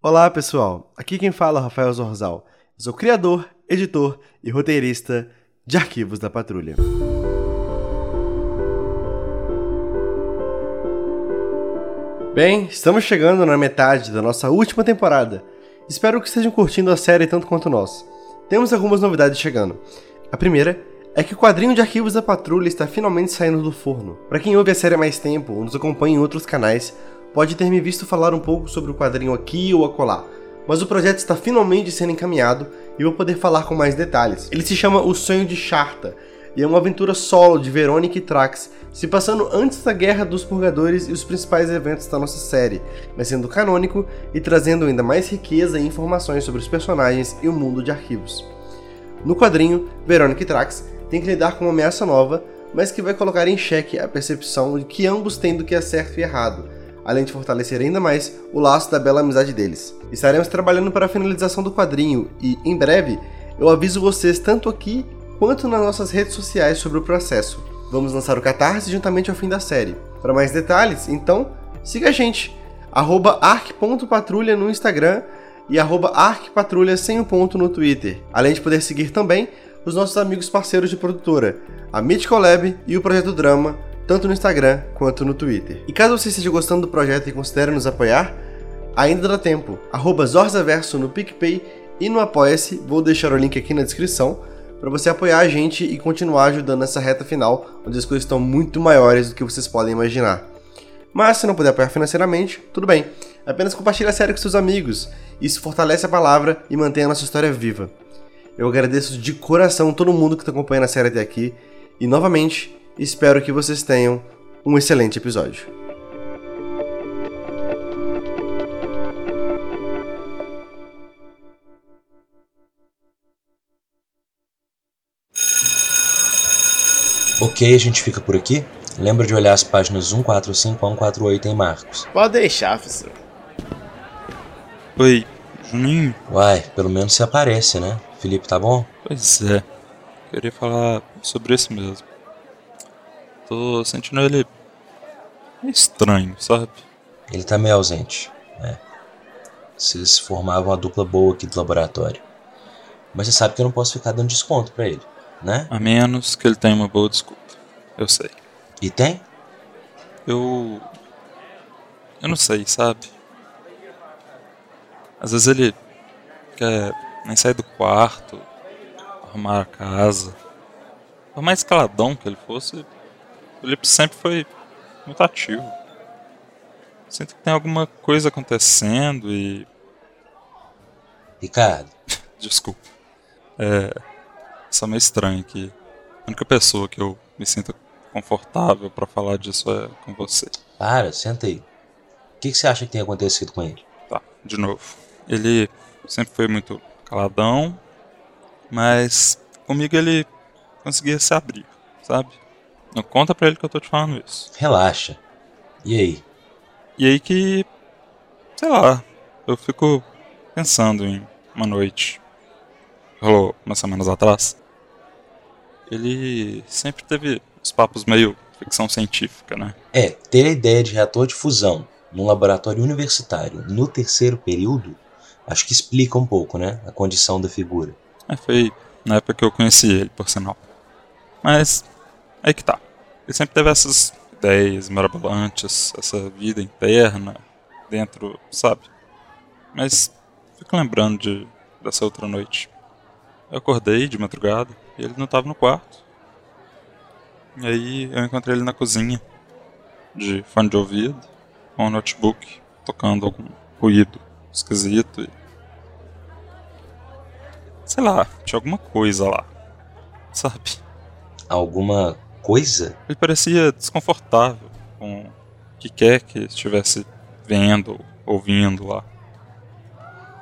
Olá, pessoal. Aqui quem fala é Rafael Zorzal. Eu sou criador, editor e roteirista de Arquivos da Patrulha. Bem, estamos chegando na metade da nossa última temporada. Espero que estejam curtindo a série tanto quanto nós. Temos algumas novidades chegando. A primeira é que o quadrinho de arquivos da Patrulha está finalmente saindo do forno. Para quem ouve a série há mais tempo ou nos acompanha em outros canais, pode ter me visto falar um pouco sobre o quadrinho aqui ou acolá, mas o projeto está finalmente sendo encaminhado e vou poder falar com mais detalhes. Ele se chama O Sonho de Charta e é uma aventura solo de Verônica e Trax, se passando antes da Guerra dos Purgadores e os principais eventos da nossa série, mas sendo canônico e trazendo ainda mais riqueza e informações sobre os personagens e o mundo de arquivos. No quadrinho, Verônica e Trax têm que lidar com uma ameaça nova, mas que vai colocar em xeque a percepção de que ambos têm do que é certo e errado, além de fortalecer ainda mais o laço da bela amizade deles. Estaremos trabalhando para a finalização do quadrinho e, em breve, eu aviso vocês tanto aqui quanto nas nossas redes sociais sobre o processo. Vamos lançar o Catarse juntamente ao fim da série. Para mais detalhes, então, siga a gente, arc.patrulha no Instagram e arcpatrulha sem o um ponto no Twitter, além de poder seguir também os nossos amigos parceiros de produtora, a Midcolab e o Projeto Drama, tanto no Instagram quanto no Twitter. E caso você esteja gostando do projeto e considere nos apoiar, ainda dá tempo. Arroba Zorzaverso no PicPay e no Apoia-se, vou deixar o link aqui na descrição, para você apoiar a gente e continuar ajudando nessa reta final, onde as coisas estão muito maiores do que vocês podem imaginar. Mas se não puder apoiar financeiramente, tudo bem. Apenas compartilhe a série com seus amigos. Isso fortalece a palavra e mantém a nossa história viva. Eu agradeço de coração todo mundo que está acompanhando a série até aqui. E novamente, espero que vocês tenham um excelente episódio. Ok, a gente fica por aqui. Lembra de olhar as páginas 145 a 148 em Marcos. Pode deixar, professor. Oi, Juninho. Uai, pelo menos você aparece, né? Felipe, tá bom? Pois é. Queria falar sobre isso mesmo. Tô sentindo ele estranho, sabe? Ele tá meio ausente, né? Vocês formavam uma dupla boa aqui do laboratório. Mas você sabe que eu não posso ficar dando desconto para ele né? A menos que ele tenha uma boa desculpa. Eu sei. E tem? Eu. Eu não sei, sabe? Às vezes ele quer nem sair do quarto, arrumar a casa. Por mais caladão que ele fosse, ele sempre foi muito ativo. Sinto que tem alguma coisa acontecendo e. Ricardo. Desculpa. É. Isso é meio estranho que a única pessoa que eu me sinto confortável para falar disso é com você. Para, senta aí. O que, que, você acha que tem acontecido com ele? Tá, de novo. Ele sempre foi muito caladão, mas comigo ele conseguia se abrir, sabe? Não conta pra ele que eu tô te falando isso. Relaxa. E aí? E aí que. Sei lá. Eu fico pensando em uma noite rolou umas semanas atrás, ele sempre teve os papos meio ficção científica, né? É, ter a ideia de reator de fusão num laboratório universitário no terceiro período, acho que explica um pouco, né, a condição da figura. É, foi na época que eu conheci ele, por sinal. Mas, aí que tá. Ele sempre teve essas ideias mirabolantes, essa vida interna, dentro, sabe? Mas, fico lembrando de, dessa outra noite. Eu acordei de madrugada e ele não estava no quarto. E aí eu encontrei ele na cozinha, de fone de ouvido, com um notebook, tocando algum ruído esquisito. E... Sei lá, tinha alguma coisa lá, sabe? Alguma coisa? Ele parecia desconfortável com o que quer que estivesse vendo, ouvindo lá.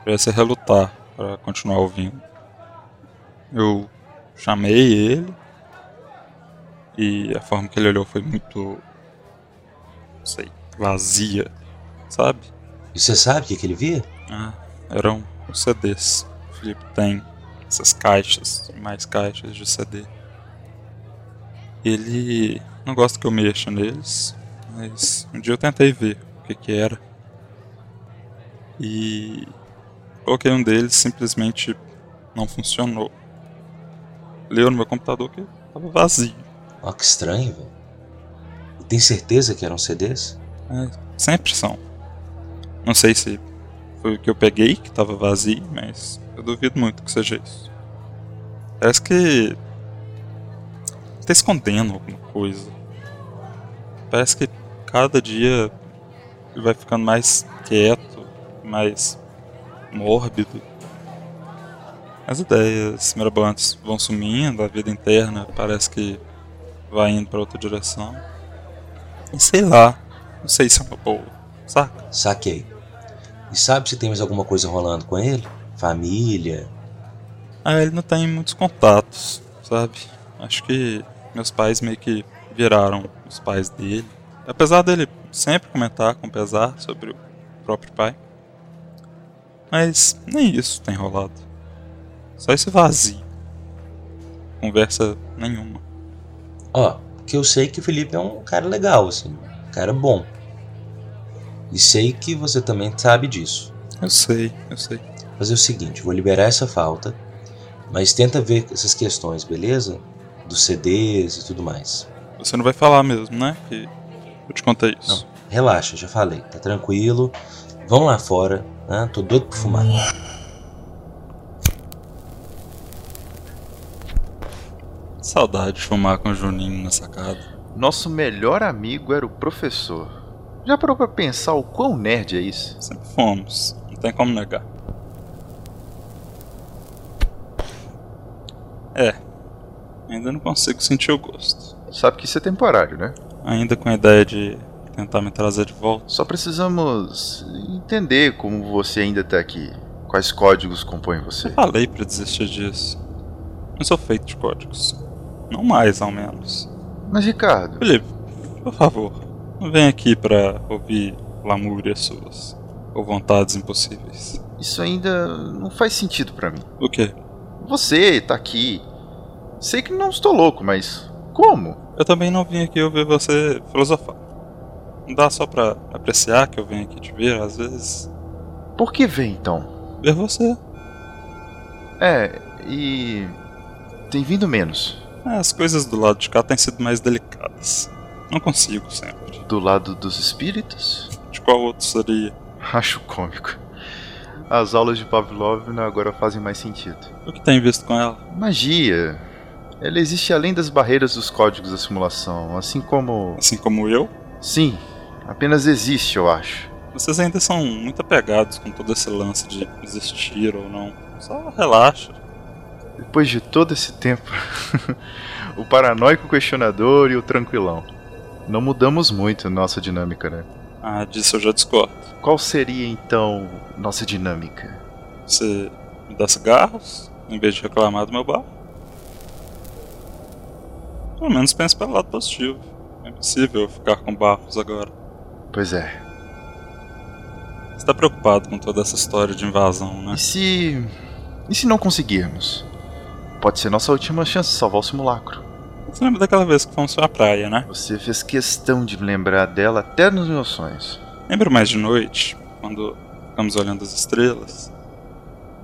Parecia relutar para continuar ouvindo. Eu chamei ele e a forma que ele olhou foi muito. não sei, vazia, sabe? E você sabe o que, que ele via? Ah, eram os CDs. O Felipe tem essas caixas, mais caixas de CD. Ele não gosta que eu mexa neles, mas um dia eu tentei ver o que, que era. E coloquei um deles, simplesmente não funcionou. Leu no meu computador que estava vazio. Ó, que estranho, velho. Tem certeza que eram CDs? É, sempre são. Não sei se foi o que eu peguei que estava vazio, mas eu duvido muito que seja isso. Parece que tá escondendo alguma coisa. Parece que cada dia ele vai ficando mais quieto, mais mórbido. As ideias mirabolantes vão sumindo, a vida interna parece que vai indo para outra direção. E sei lá, não sei se é uma boa, saca? Saquei. E sabe se tem mais alguma coisa rolando com ele? Família? Ah, ele não tem muitos contatos, sabe? Acho que meus pais meio que viraram os pais dele. Apesar dele sempre comentar com pesar sobre o próprio pai. Mas nem isso tem rolado. Só esse vazio. Conversa nenhuma. Ó, que eu sei que o Felipe é um cara legal, assim. Um cara bom. E sei que você também sabe disso. Eu sei, eu sei. Fazer o seguinte, vou liberar essa falta, mas tenta ver essas questões, beleza? Dos CDs e tudo mais. Você não vai falar mesmo, né? Que eu te contei isso. Não, relaxa, já falei, tá tranquilo. Vamos lá fora, né? Tô doido pra fumar. Saudade de fumar com o Juninho na sacada. Nosso melhor amigo era o professor. Já parou pra pensar o quão nerd é isso? Sempre fomos, não tem como negar. É, ainda não consigo sentir o gosto. Sabe que isso é temporário, né? Ainda com a ideia de tentar me trazer de volta. Só precisamos entender como você ainda tá aqui. Quais códigos compõem você? Eu falei pra desistir disso. Não sou feito de códigos. Não mais, ao menos. Mas, Ricardo. Felipe, por favor, não venha aqui pra ouvir lamúrias suas ou vontades impossíveis. Isso ainda não faz sentido para mim. O quê? Você tá aqui. Sei que não estou louco, mas como? Eu também não vim aqui ouvir você filosofar. Não dá só pra apreciar que eu venho aqui te ver, às vezes. Por que vem então? Ver você. É, e. tem vindo menos. As coisas do lado de cá têm sido mais delicadas. Não consigo sempre. Do lado dos espíritos? De qual outro seria? Acho cômico. As aulas de Pavlov agora fazem mais sentido. O que tem visto com ela? Magia. Ela existe além das barreiras dos códigos da simulação, assim como. Assim como eu? Sim, apenas existe, eu acho. Vocês ainda são muito apegados com todo esse lance de existir ou não. Só relaxa. Depois de todo esse tempo, o paranoico questionador e o tranquilão. Não mudamos muito nossa dinâmica, né? Ah, disso eu já discordo. Qual seria então nossa dinâmica? Você me dá cigarros em vez de reclamar do meu bar? Pelo menos pense pelo lado positivo. É impossível ficar com bafos agora. Pois é. Você tá preocupado com toda essa história de invasão, né? E se. E se não conseguirmos? Pode ser nossa última chance de salvar o simulacro. Você lembra daquela vez que fomos pra praia, né? Você fez questão de me lembrar dela até nos meus sonhos. Lembra mais de noite, quando ficamos olhando as estrelas?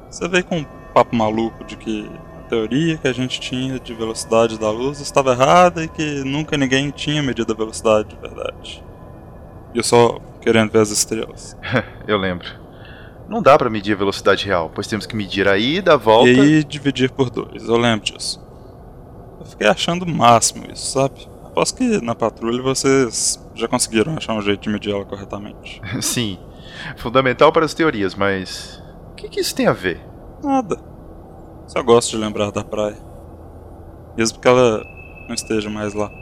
Você veio com um papo maluco de que teoria que a gente tinha de velocidade da luz estava errada e que nunca ninguém tinha medido a velocidade de verdade. E eu só querendo ver as estrelas. eu lembro. Não dá pra medir a velocidade real, pois temos que medir a ida, a volta. E aí dividir por dois, eu lembro disso. Eu fiquei achando o máximo isso, sabe? Aposto que na patrulha vocês já conseguiram achar um jeito de medir ela corretamente. Sim. Fundamental para as teorias, mas. O que, que isso tem a ver? Nada. Só gosto de lembrar da praia. Mesmo que ela não esteja mais lá.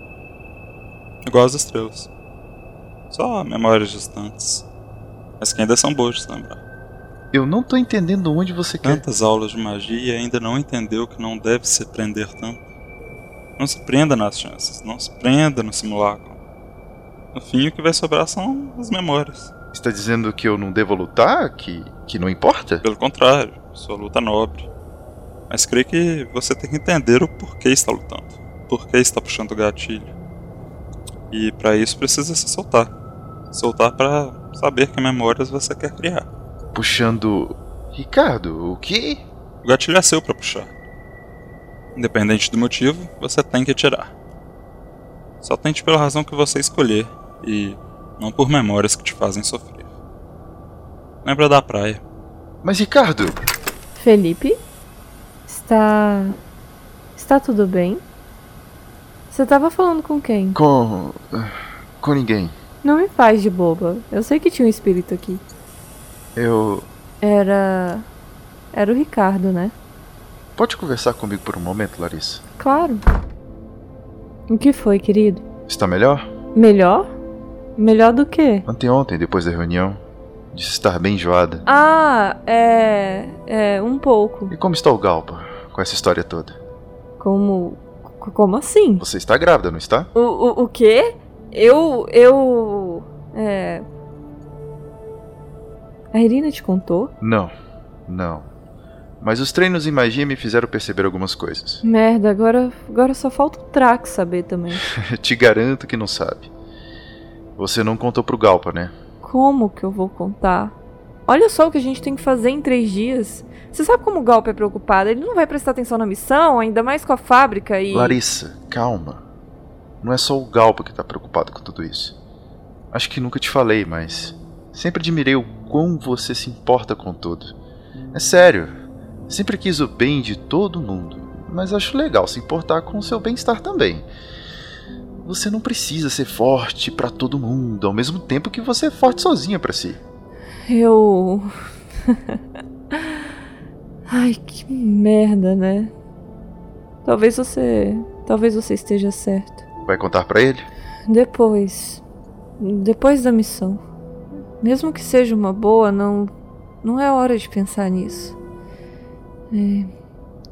Igual as estrelas. Só memórias distantes. Mas que ainda são boas de se lembrar. Eu não tô entendendo onde você quer. Tantas aulas de magia e ainda não entendeu que não deve se prender tanto. Não se prenda nas chances, não se prenda no simulacro. No fim, o que vai sobrar são as memórias. Está dizendo que eu não devo lutar? Que, que não importa? Pelo contrário, sua luta nobre. Mas creio que você tem que entender o porquê está lutando. Porquê está puxando o gatilho. E para isso precisa se soltar. Soltar para saber que memórias você quer criar. Puxando. Ricardo, o quê? O gatilho é seu pra puxar. Independente do motivo, você tem que atirar. Só tente pela razão que você escolher e não por memórias que te fazem sofrer. Lembra da praia. Mas Ricardo. Felipe? Está. Está tudo bem? Você estava falando com quem? Com. com ninguém. Não me faz de boba. Eu sei que tinha um espírito aqui. Eu. Era. Era o Ricardo, né? Pode conversar comigo por um momento, Larissa? Claro. O que foi, querido? Está melhor? Melhor? Melhor do que? Anteontem, depois da reunião, disse estar bem enjoada. Ah, é. É, um pouco. E como está o Galpa com essa história toda? Como. Como assim? Você está grávida, não está? O, o, o quê? Eu. Eu. É. A Irina te contou? Não, não. Mas os treinos em magia me fizeram perceber algumas coisas. Merda, agora, agora só falta o Trax saber também. Te garanto que não sabe. Você não contou pro Galpa, né? Como que eu vou contar? Olha só o que a gente tem que fazer em três dias. Você sabe como o Galpa é preocupado? Ele não vai prestar atenção na missão, ainda mais com a fábrica e. Larissa, calma. Não é só o Galpa que tá preocupado com tudo isso. Acho que nunca te falei, mas. Sempre admirei o quão você se importa com tudo. É sério, Sempre quis o bem de todo mundo, mas acho legal se importar com o seu bem-estar também. Você não precisa ser forte para todo mundo, ao mesmo tempo que você é forte sozinha para si. Eu. Ai, que merda, né? Talvez você. Talvez você esteja certo. Vai contar para ele? Depois. Depois da missão. Mesmo que seja uma boa, não. Não é hora de pensar nisso. É.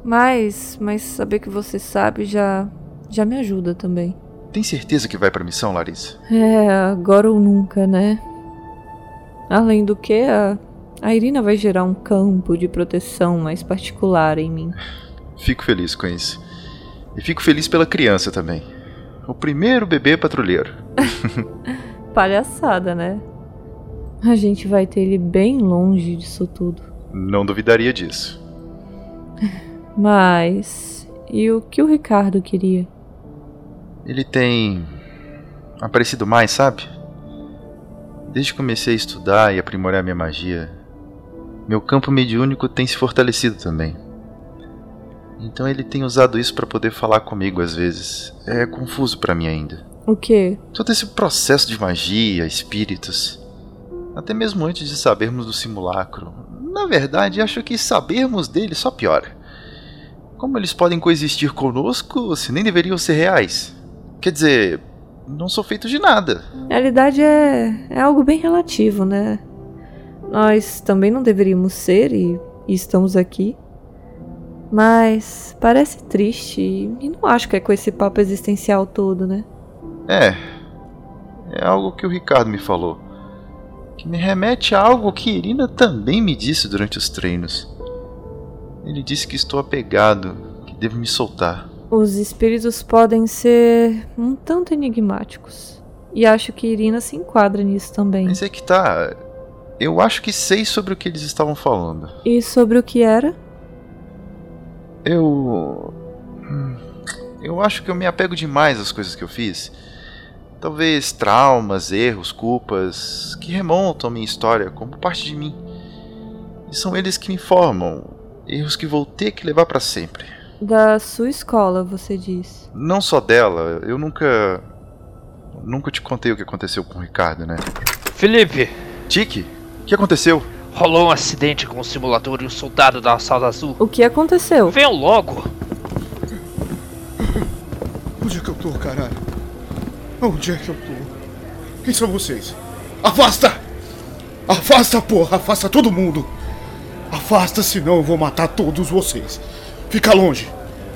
Mas, mas saber que você sabe já, já me ajuda também. Tem certeza que vai pra missão, Larissa? É, agora ou nunca, né? Além do que, a, a Irina vai gerar um campo de proteção mais particular em mim. Fico feliz com isso. E fico feliz pela criança também. O primeiro bebê patrulheiro. Palhaçada, né? A gente vai ter ele bem longe disso tudo. Não duvidaria disso. Mas. E o que o Ricardo queria? Ele tem. aparecido mais, sabe? Desde que comecei a estudar e aprimorar minha magia, meu campo mediúnico tem se fortalecido também. Então ele tem usado isso para poder falar comigo às vezes. É confuso para mim ainda. O quê? Todo esse processo de magia, espíritos. Até mesmo antes de sabermos do simulacro. Na verdade, acho que sabermos dele só piora. Como eles podem coexistir conosco se nem deveriam ser reais? Quer dizer, não sou feito de nada. A realidade é, é algo bem relativo, né? Nós também não deveríamos ser e, e estamos aqui. Mas parece triste e não acho que é com esse papo existencial todo, né? É. É algo que o Ricardo me falou. Que me remete a algo que Irina também me disse durante os treinos. Ele disse que estou apegado, que devo me soltar. Os espíritos podem ser um tanto enigmáticos. E acho que Irina se enquadra nisso também. Mas é que tá. Eu acho que sei sobre o que eles estavam falando. E sobre o que era? Eu. Hum, eu acho que eu me apego demais às coisas que eu fiz. Talvez traumas, erros, culpas que remontam a minha história como parte de mim. E são eles que me formam, erros que vou ter que levar para sempre. Da sua escola, você diz. Não só dela, eu nunca. Nunca te contei o que aconteceu com o Ricardo, né? Felipe! Tiki, o que aconteceu? Rolou um acidente com o simulador e o soldado da Salda Azul. O que aconteceu? Venham logo! Onde é que eu tô, caralho? Onde é que eu tô? Quem são vocês? Afasta! Afasta, porra! Afasta todo mundo! Afasta, senão eu vou matar todos vocês. Fica longe.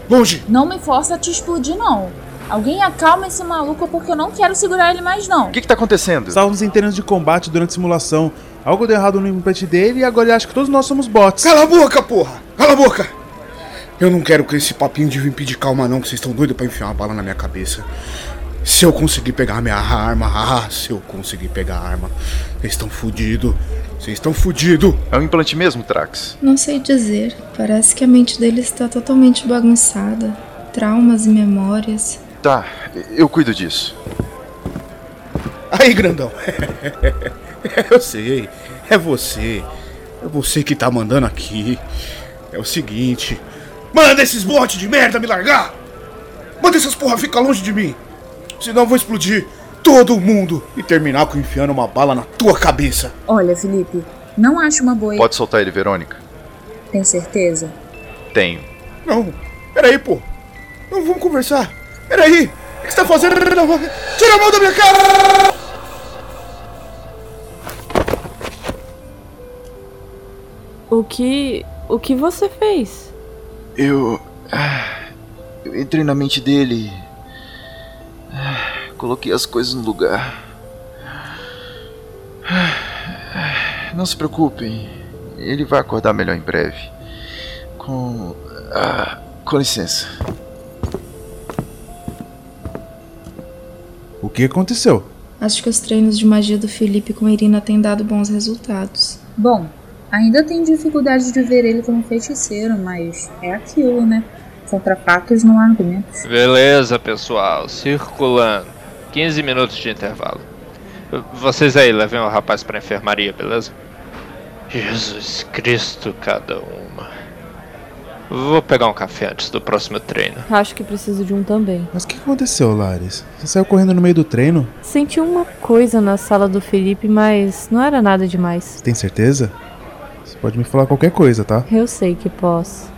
Longe. Não me força a te explodir, não. Alguém acalma esse maluco porque eu não quero segurar ele mais, não. O que, que tá acontecendo? Estávamos em terrenos de combate durante a simulação. Algo deu errado no implant dele e agora ele acha que todos nós somos bots. Cala a boca, porra! Cala a boca! Eu não quero com esse papinho de vir pedir calma, não, que vocês estão doidos pra enfiar uma bala na minha cabeça. Se eu conseguir pegar minha arma, ah, se eu conseguir pegar a arma, eles estão fodidos. Vocês estão fudidos. É um implante mesmo, Trax? Não sei dizer. Parece que a mente dele está totalmente bagunçada. Traumas e memórias. Tá, eu cuido disso. Aí, grandão. Eu sei. É você. É você que tá mandando aqui. É o seguinte. Manda esses botes de merda me largar! Manda essas porra ficar longe de mim! Senão eu vou explodir todo mundo e terminar com enfiando uma bala na tua cabeça. Olha, Felipe, não acho uma boa. Pode soltar ele, Verônica? Tem certeza? Tenho. Não, peraí, pô. Não vamos conversar. Peraí. O que você tá fazendo? Tira a mão da minha cara! O que. O que você fez? Eu. ah, Eu entrei na mente dele. Coloquei as coisas no lugar. Não se preocupem. Ele vai acordar melhor em breve. Com. ah, com licença. O que aconteceu? Acho que os treinos de magia do Felipe com Irina têm dado bons resultados. Bom, ainda tenho dificuldade de ver ele como feiticeiro, mas é aquilo, né? Contra fatos não há argumentos. Beleza, pessoal. Circulando. 15 minutos de intervalo. Vocês aí, levem o rapaz pra enfermaria, beleza? Jesus Cristo, cada uma. Vou pegar um café antes do próximo treino. Acho que preciso de um também. Mas o que aconteceu, Lares? Você saiu correndo no meio do treino? Senti uma coisa na sala do Felipe, mas não era nada demais. Você tem certeza? Você pode me falar qualquer coisa, tá? Eu sei que posso.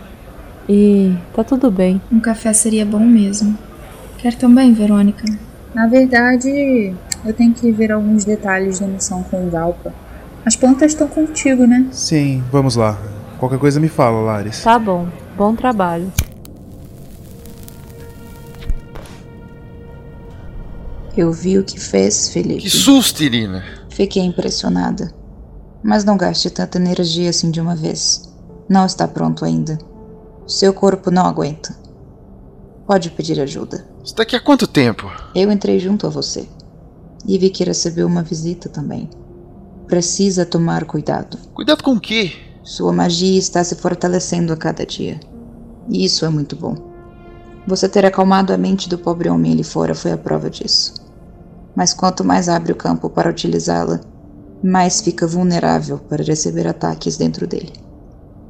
E tá tudo bem. Um café seria bom mesmo. Quer também, Verônica? Na verdade, eu tenho que ver alguns detalhes da missão com o Galpa. As plantas estão contigo, né? Sim, vamos lá. Qualquer coisa me fala, Lares. Tá bom. Bom trabalho. Eu vi o que fez, Felipe. Que susto, Irina! Fiquei impressionada. Mas não gaste tanta energia assim de uma vez. Não está pronto ainda. Seu corpo não aguenta. Pode pedir ajuda. Você tá aqui há quanto tempo? Eu entrei junto a você. E vi que recebeu uma visita também. Precisa tomar cuidado. Cuidado com o quê? Sua magia está se fortalecendo a cada dia. E isso é muito bom. Você ter acalmado a mente do pobre homem ali fora foi a prova disso. Mas quanto mais abre o campo para utilizá-la, mais fica vulnerável para receber ataques dentro dele.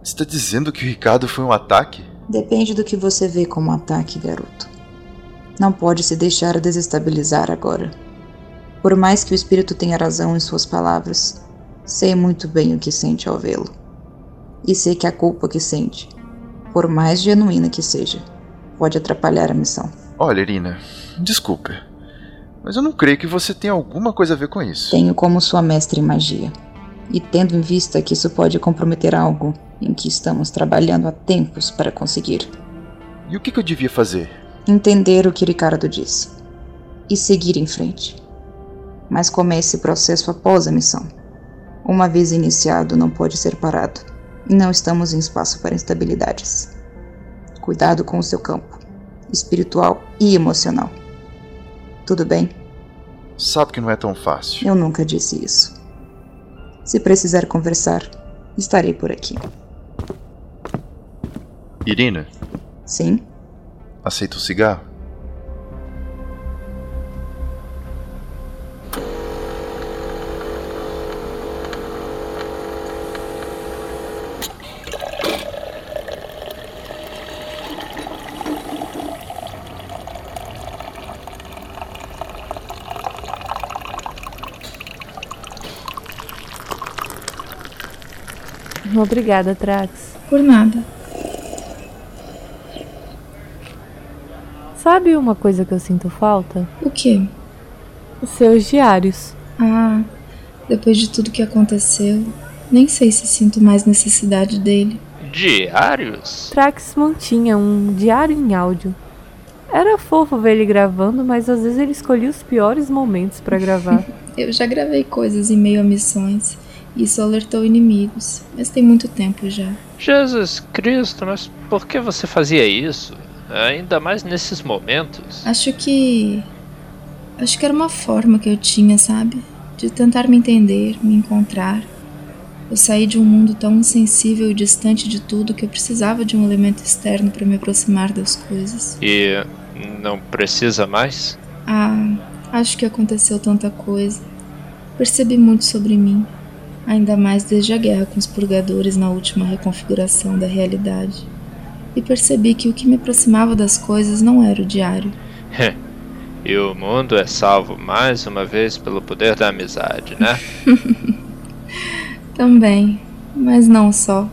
Você tá dizendo que o Ricardo foi um ataque? Depende do que você vê como ataque, garoto. Não pode se deixar desestabilizar agora. Por mais que o espírito tenha razão em suas palavras, sei muito bem o que sente ao vê-lo. E sei que a culpa que sente, por mais genuína que seja, pode atrapalhar a missão. Olha, Irina, desculpa. Mas eu não creio que você tenha alguma coisa a ver com isso. Tenho como sua mestre em magia. E tendo em vista que isso pode comprometer algo em que estamos trabalhando há tempos para conseguir. E o que eu devia fazer? Entender o que Ricardo disse. E seguir em frente. Mas comece esse processo após a missão. Uma vez iniciado, não pode ser parado. E não estamos em espaço para instabilidades. Cuidado com o seu campo, espiritual e emocional. Tudo bem? Sabe que não é tão fácil. Eu nunca disse isso. Se precisar conversar, estarei por aqui. Irina, Sim? Aceita o cigarro? Obrigada, Trax. Por nada. Sabe uma coisa que eu sinto falta? O quê? Os seus diários. Ah, depois de tudo que aconteceu, nem sei se sinto mais necessidade dele. Diários? Trax mantinha um diário em áudio. Era fofo ver ele gravando, mas às vezes ele escolhia os piores momentos pra gravar. Eu já gravei coisas em meio a missões. e Isso alertou inimigos, mas tem muito tempo já. Jesus Cristo, mas por que você fazia isso? Ainda mais nesses momentos. Acho que. Acho que era uma forma que eu tinha, sabe? De tentar me entender, me encontrar. Eu saí de um mundo tão insensível e distante de tudo que eu precisava de um elemento externo para me aproximar das coisas. E não precisa mais? Ah, acho que aconteceu tanta coisa. Percebi muito sobre mim, ainda mais desde a guerra com os purgadores na última reconfiguração da realidade. E percebi que o que me aproximava das coisas não era o diário. e o mundo é salvo mais uma vez pelo poder da amizade, né? Também, mas não só.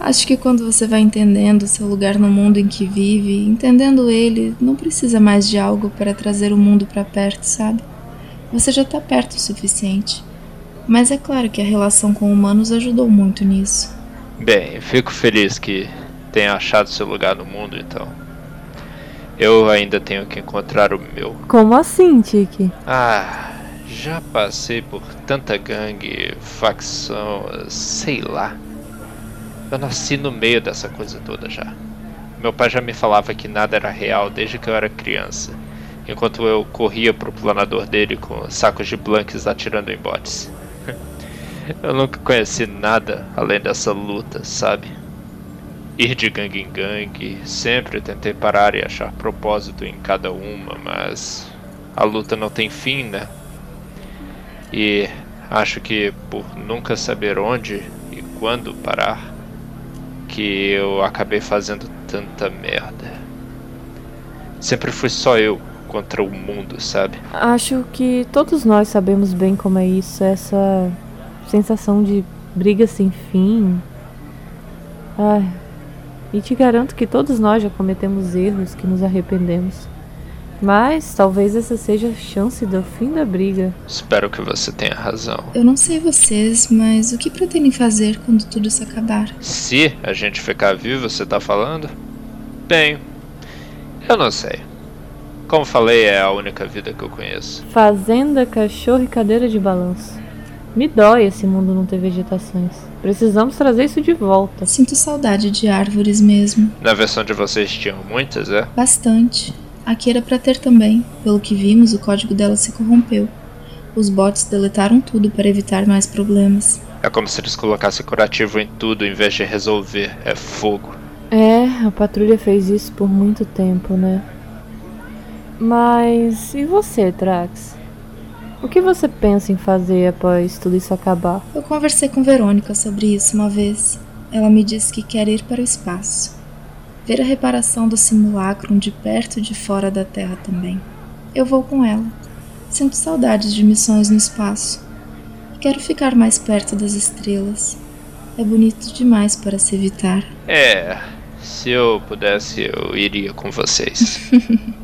Acho que quando você vai entendendo seu lugar no mundo em que vive, entendendo ele, não precisa mais de algo para trazer o mundo para perto, sabe? Você já está perto o suficiente. Mas é claro que a relação com humanos ajudou muito nisso. Bem, fico feliz que tenha achado seu lugar no mundo, então. Eu ainda tenho que encontrar o meu. Como assim, Tiki? Ah, já passei por tanta gangue, facção, sei lá. Eu nasci no meio dessa coisa toda já. Meu pai já me falava que nada era real desde que eu era criança, enquanto eu corria pro planador dele com sacos de blanks atirando em botes. eu nunca conheci nada além dessa luta, sabe? Ir de gangue em gangue, sempre tentei parar e achar propósito em cada uma, mas a luta não tem fim, né? E acho que por nunca saber onde e quando parar, que eu acabei fazendo tanta merda. Sempre fui só eu contra o mundo, sabe? Acho que todos nós sabemos bem como é isso, essa sensação de briga sem fim. Ai, e te garanto que todos nós já cometemos erros que nos arrependemos. Mas talvez essa seja a chance do fim da briga. Espero que você tenha razão. Eu não sei vocês, mas o que pretendem fazer quando tudo isso acabar? Se a gente ficar vivo, você tá falando? Bem, eu não sei. Como falei, é a única vida que eu conheço. Fazenda, cachorro e cadeira de balanço. Me dói esse mundo não ter vegetações. Precisamos trazer isso de volta. Sinto saudade de árvores mesmo. Na versão de vocês tinham muitas, é? Bastante. Aqui era para ter também. Pelo que vimos, o código dela se corrompeu. Os bots deletaram tudo para evitar mais problemas. É como se eles colocassem curativo em tudo em vez de resolver. É fogo. É, a patrulha fez isso por muito tempo, né? Mas e você, Trax? O que você pensa em fazer após tudo isso acabar? Eu conversei com Verônica sobre isso uma vez. Ela me disse que quer ir para o espaço ver a reparação do simulacro de perto e de fora da Terra também. Eu vou com ela. Sinto saudades de missões no espaço. Quero ficar mais perto das estrelas. É bonito demais para se evitar. É, se eu pudesse, eu iria com vocês.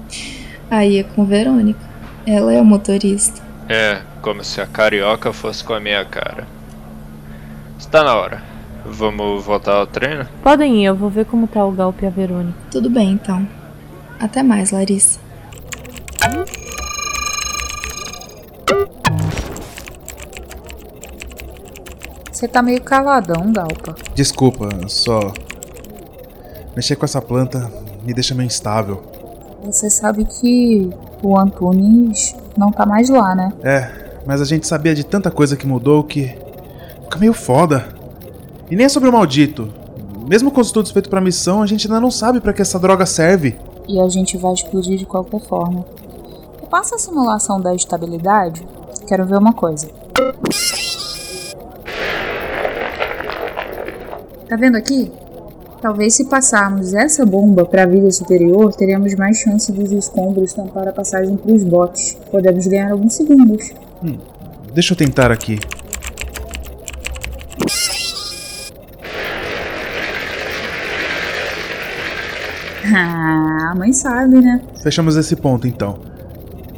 Aí é com Verônica. Ela é o motorista. É, como se a carioca fosse com a minha cara. Está na hora. Vamos voltar ao treino? Podem ir, eu vou ver como tá o Galp e a Verônica. Tudo bem, então. Até mais, Larissa. Você tá meio caladão, Galpa. Desculpa, só. Mexer com essa planta me deixa meio instável. Você sabe que o Antunes não tá mais lá, né? É, mas a gente sabia de tanta coisa que mudou que. fica meio foda. E nem é sobre o maldito. Mesmo com os estudos feitos pra missão, a gente ainda não sabe para que essa droga serve. E a gente vai explodir de qualquer forma. Passa a simulação da estabilidade. Quero ver uma coisa. Tá vendo aqui? Talvez se passarmos essa bomba para a vida superior, teremos mais chance dos escombros tampar a passagem para os bots. Podemos ganhar alguns segundos. Hum, deixa eu tentar aqui. Ah, a mãe sabe, né? Fechamos esse ponto então.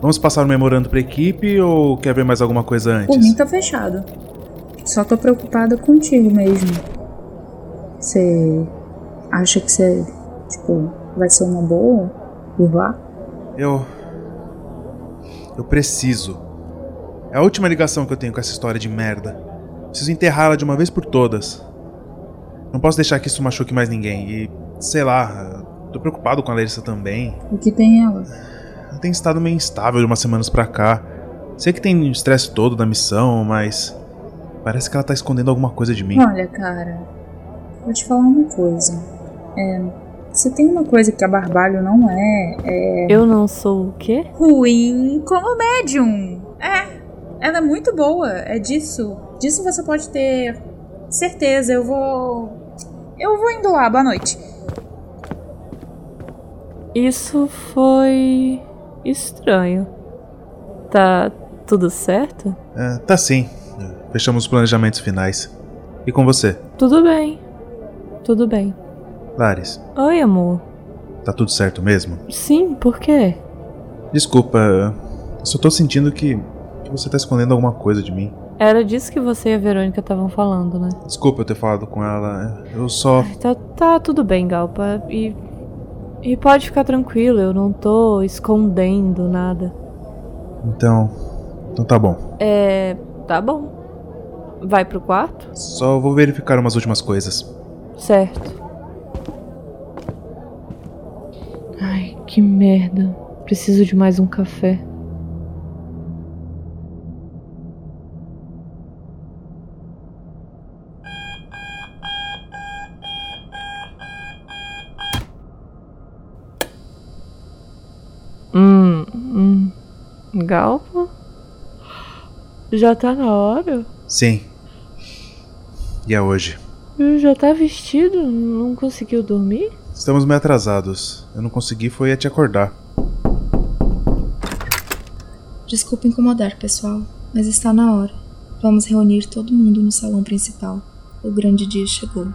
Vamos passar o memorando pra equipe ou quer ver mais alguma coisa antes? Por mim tá fechado. Só tô preocupada contigo mesmo. Você acha que você, tipo, vai ser uma boa ir lá? Eu. Eu preciso. É a última ligação que eu tenho com essa história de merda. Preciso enterrá-la de uma vez por todas. Não posso deixar que isso machuque mais ninguém. E, sei lá, Tô preocupado com a Larissa também. O que tem ela? Ela tem estado meio instável de umas semanas pra cá. Sei que tem o estresse todo da missão, mas. Parece que ela tá escondendo alguma coisa de mim. Olha, cara, vou te falar uma coisa. É, se tem uma coisa que a Barbalho não é, é. Eu não sou o quê? Ruim como médium. É, ela é muito boa, é disso. Disso você pode ter certeza. Eu vou. Eu vou indo lá, boa noite. Isso foi. estranho. Tá tudo certo? É, tá sim. Fechamos os planejamentos finais. E com você? Tudo bem. Tudo bem. Lares, Oi, amor. tá tudo certo mesmo? Sim, por quê? Desculpa, eu só tô sentindo que, que você tá escondendo alguma coisa de mim. Era disso que você e a Verônica estavam falando, né? Desculpa eu ter falado com ela. Eu só. Tá, tá tudo bem, Galpa. E. E pode ficar tranquilo, eu não tô escondendo nada. Então. Então tá bom. É. Tá bom. Vai pro quarto? Só vou verificar umas últimas coisas. Certo. Que merda. Preciso de mais um café. Hum, hum. Galpa? Já tá na hora? Sim. E é hoje. Já tá vestido? Não conseguiu dormir? Estamos meio atrasados. Eu não consegui foi te acordar. Desculpa incomodar, pessoal, mas está na hora. Vamos reunir todo mundo no salão principal. O grande dia chegou.